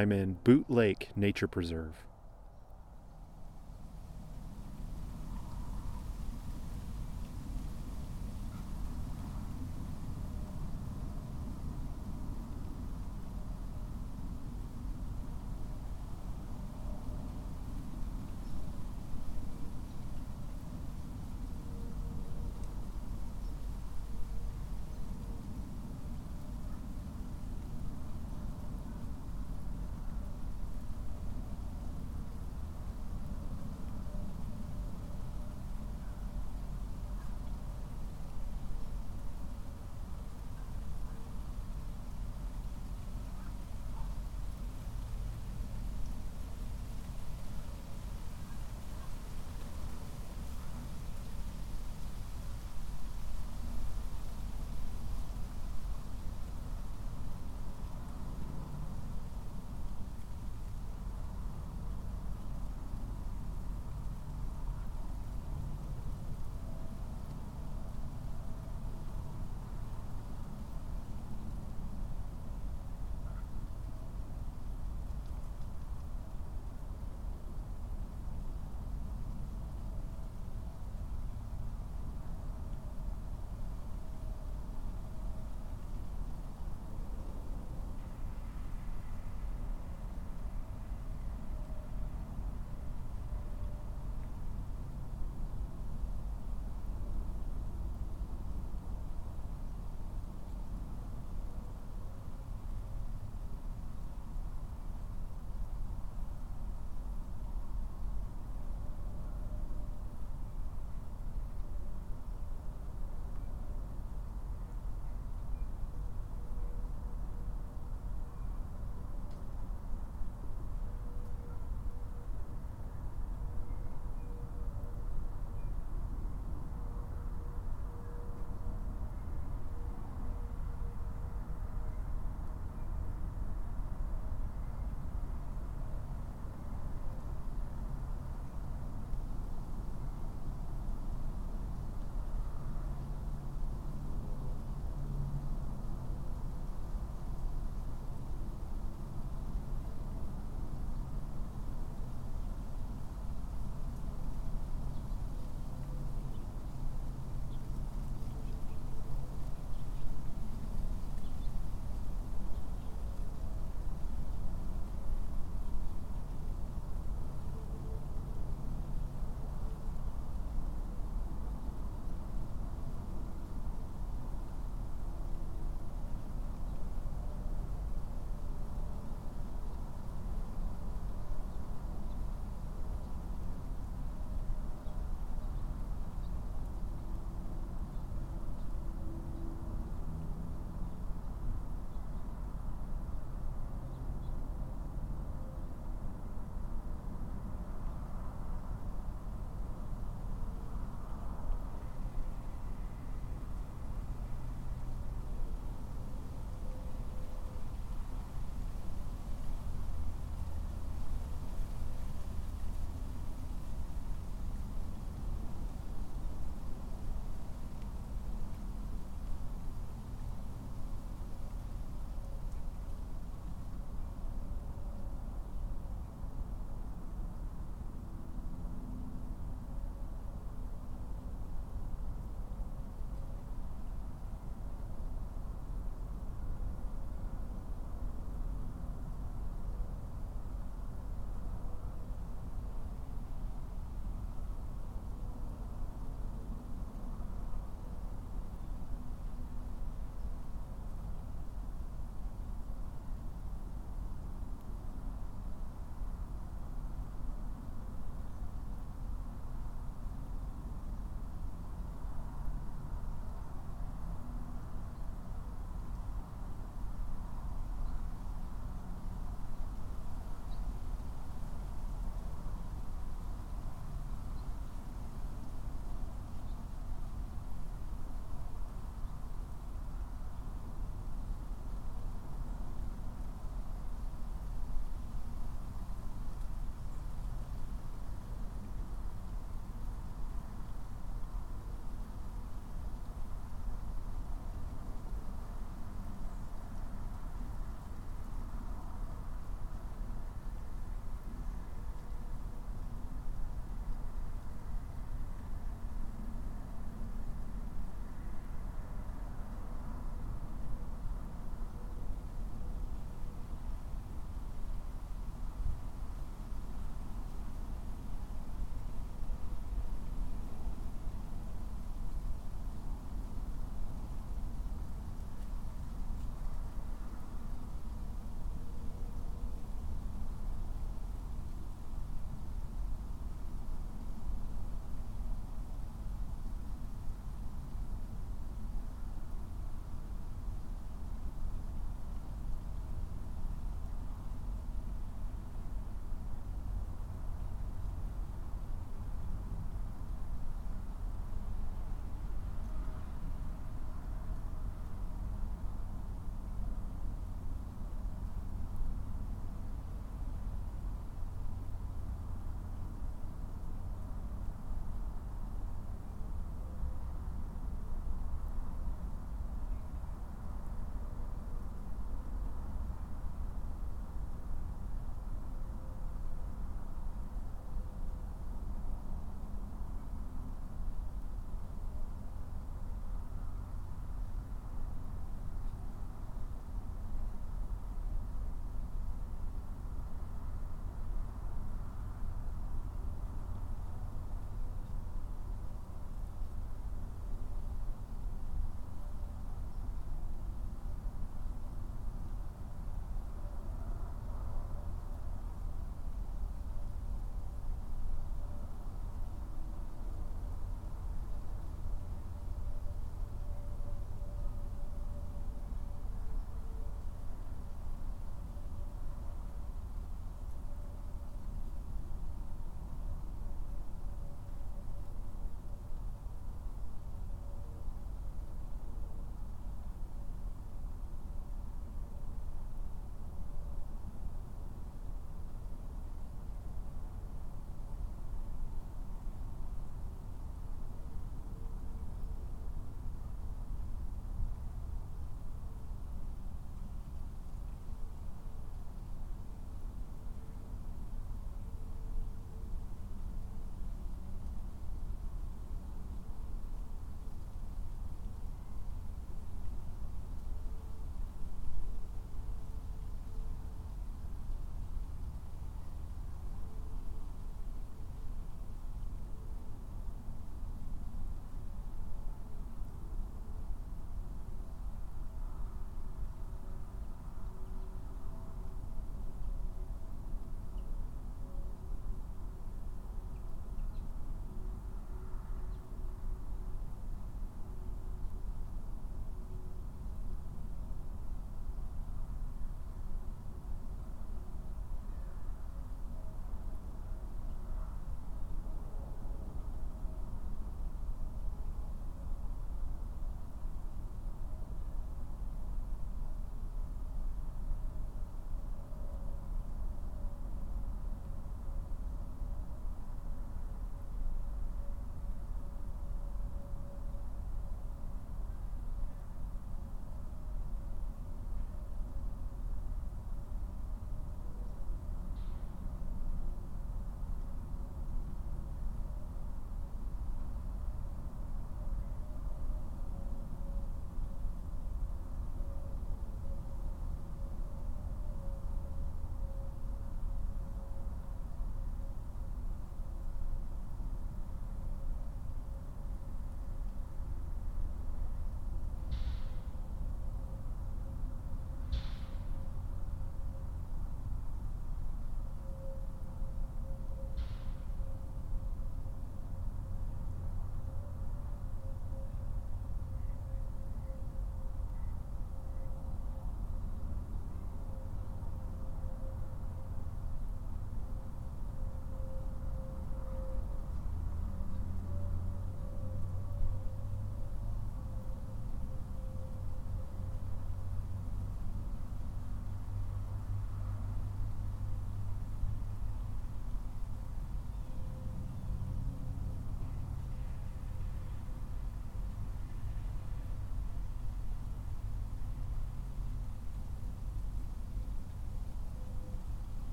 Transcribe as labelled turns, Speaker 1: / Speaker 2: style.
Speaker 1: I'm in Boot Lake Nature Preserve.